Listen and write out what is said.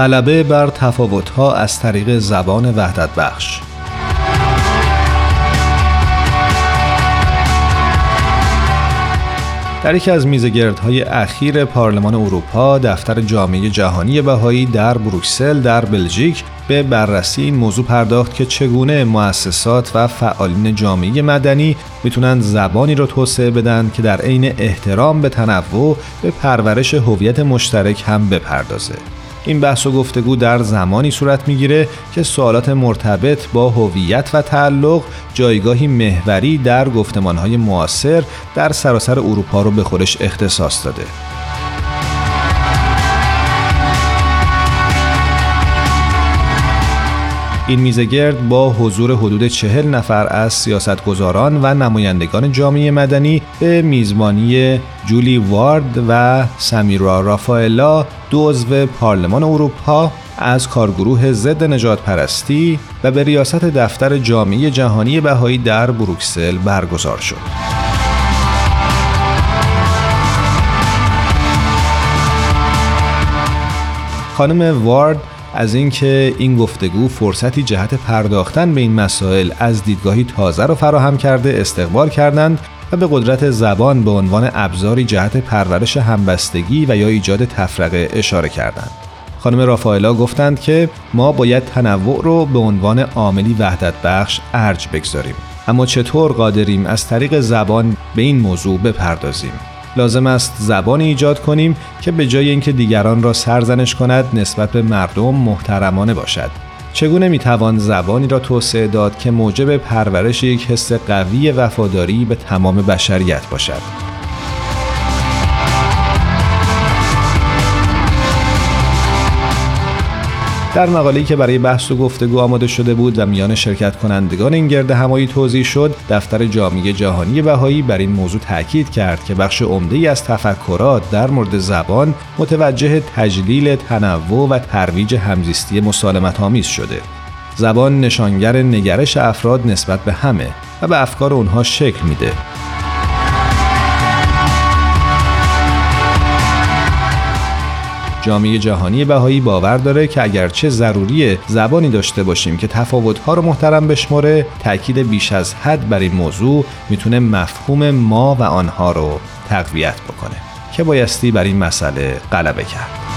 غلبه بر تفاوتها از طریق زبان وحدت بخش در یکی از میزگردهای اخیر پارلمان اروپا دفتر جامعه جهانی بهایی در بروکسل در بلژیک به بررسی این موضوع پرداخت که چگونه مؤسسات و فعالین جامعه مدنی می‌تونن زبانی رو توسعه بدن که در عین احترام به تنوع به پرورش هویت مشترک هم بپردازه. این بحث و گفتگو در زمانی صورت می‌گیره که سوالات مرتبط با هویت و تعلق جایگاهی محوری در گفتمانهای معاصر در سراسر اروپا رو به خودش اختصاص داده. این میزگرد با حضور حدود چهل نفر از سیاستگزاران و نمایندگان جامعه مدنی به میزبانی جولی وارد و سمیرا رافائلا دو عضو پارلمان اروپا از کارگروه ضد نجات پرستی و به ریاست دفتر جامعه جهانی بهایی در بروکسل برگزار شد. خانم وارد از اینکه این گفتگو فرصتی جهت پرداختن به این مسائل از دیدگاهی تازه را فراهم کرده استقبال کردند و به قدرت زبان به عنوان ابزاری جهت پرورش همبستگی و یا ایجاد تفرقه اشاره کردند. خانم رافائلا گفتند که ما باید تنوع رو به عنوان عاملی وحدت بخش ارج بگذاریم. اما چطور قادریم از طریق زبان به این موضوع بپردازیم؟ لازم است زبان ایجاد کنیم که به جای اینکه دیگران را سرزنش کند نسبت به مردم محترمانه باشد. چگونه می‌توان زبانی را توسعه داد که موجب پرورش یک حس قوی وفاداری به تمام بشریت باشد؟ در مقاله‌ای که برای بحث و گفتگو آماده شده بود و میان شرکت کنندگان این گرد همایی توضیح شد دفتر جامعه جهانی بهایی بر این موضوع تاکید کرد که بخش ای از تفکرات در مورد زبان متوجه تجلیل تنوع و ترویج همزیستی مسالمت آمیز شده. زبان نشانگر نگرش افراد نسبت به همه و به افکار اونها شکل میده. جامعه جهانی بهایی باور داره که اگرچه ضروری زبانی داشته باشیم که تفاوت‌ها رو محترم بشمره تاکید بیش از حد بر این موضوع می‌تونه مفهوم ما و آنها رو تقویت بکنه. که بایستی بر این مسئله غلبه کرد.